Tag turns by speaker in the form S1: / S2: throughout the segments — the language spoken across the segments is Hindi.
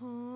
S1: 哦。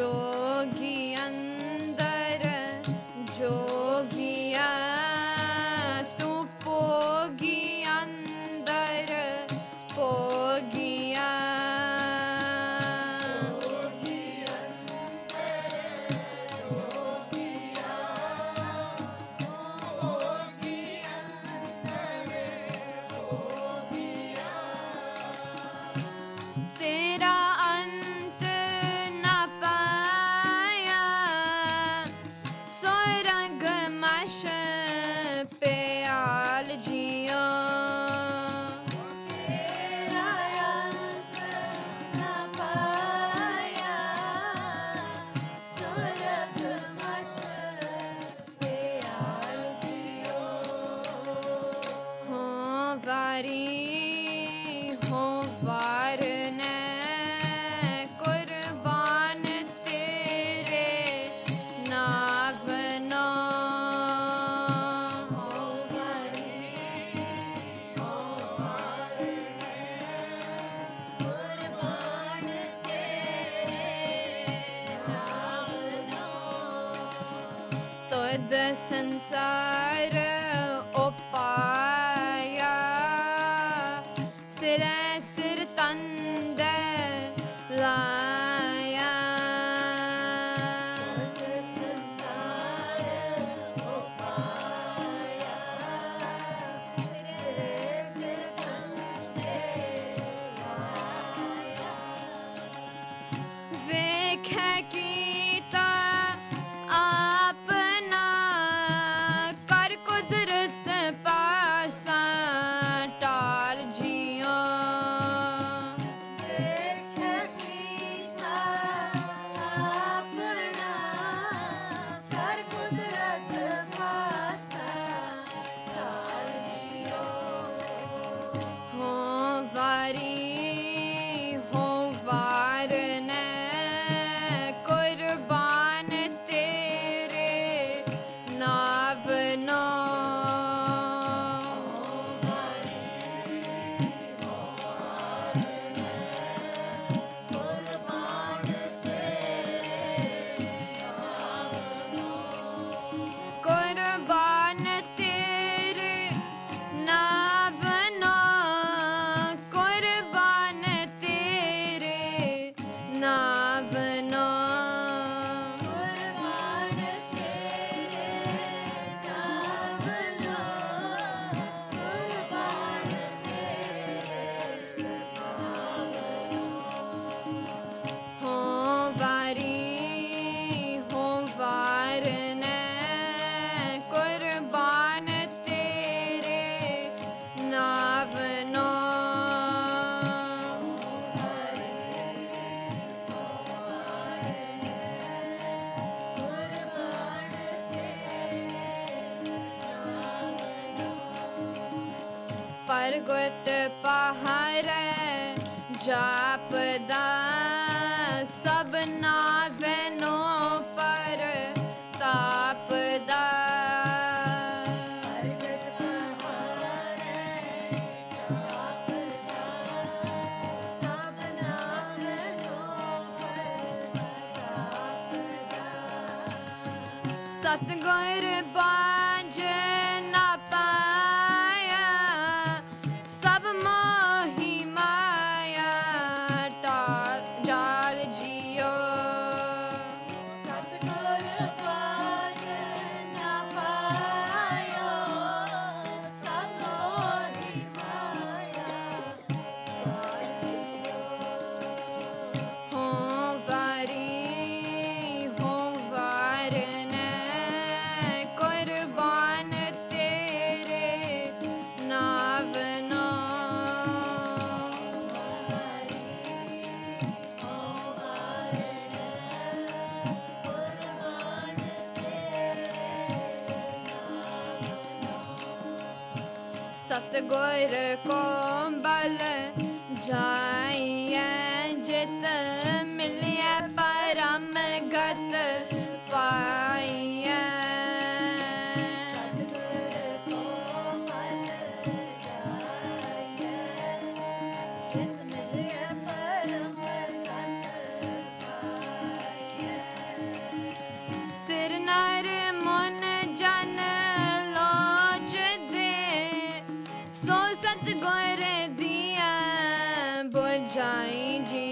S1: jogi वारी हो वार ने कुर्बान तेरे नाबना हो
S2: वारी हो वार ने कुर्बान तेरे
S1: संसार पर गुट पहाड़ जापदा सबना बहनों पर तापदा सतगुर सतगुर को बल जाइए जित मिल जाए जी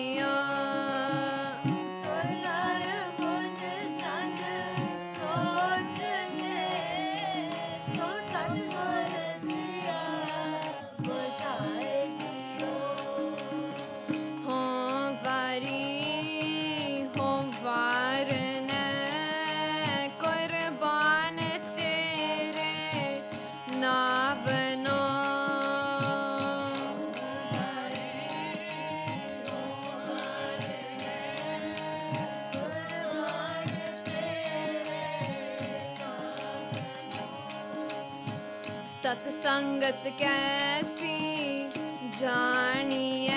S1: सत्संगत कैसी जानिए।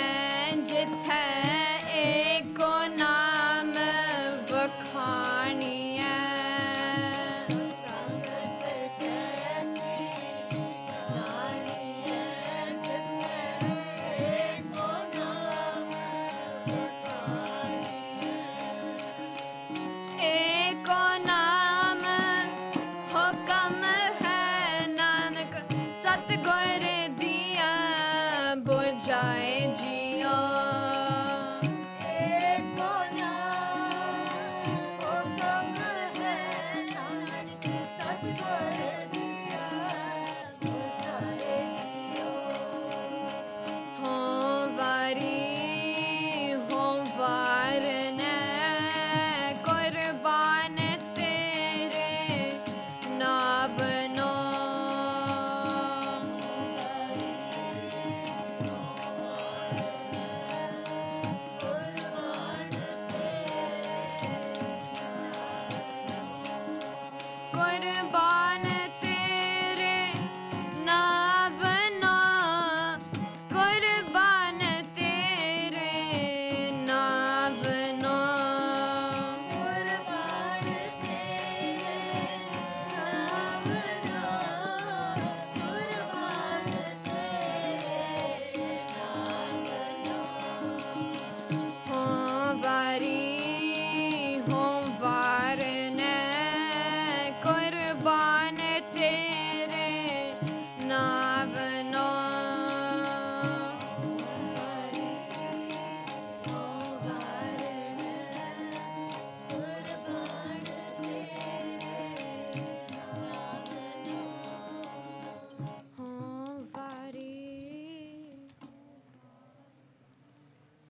S1: enjoy. wouldn't bother.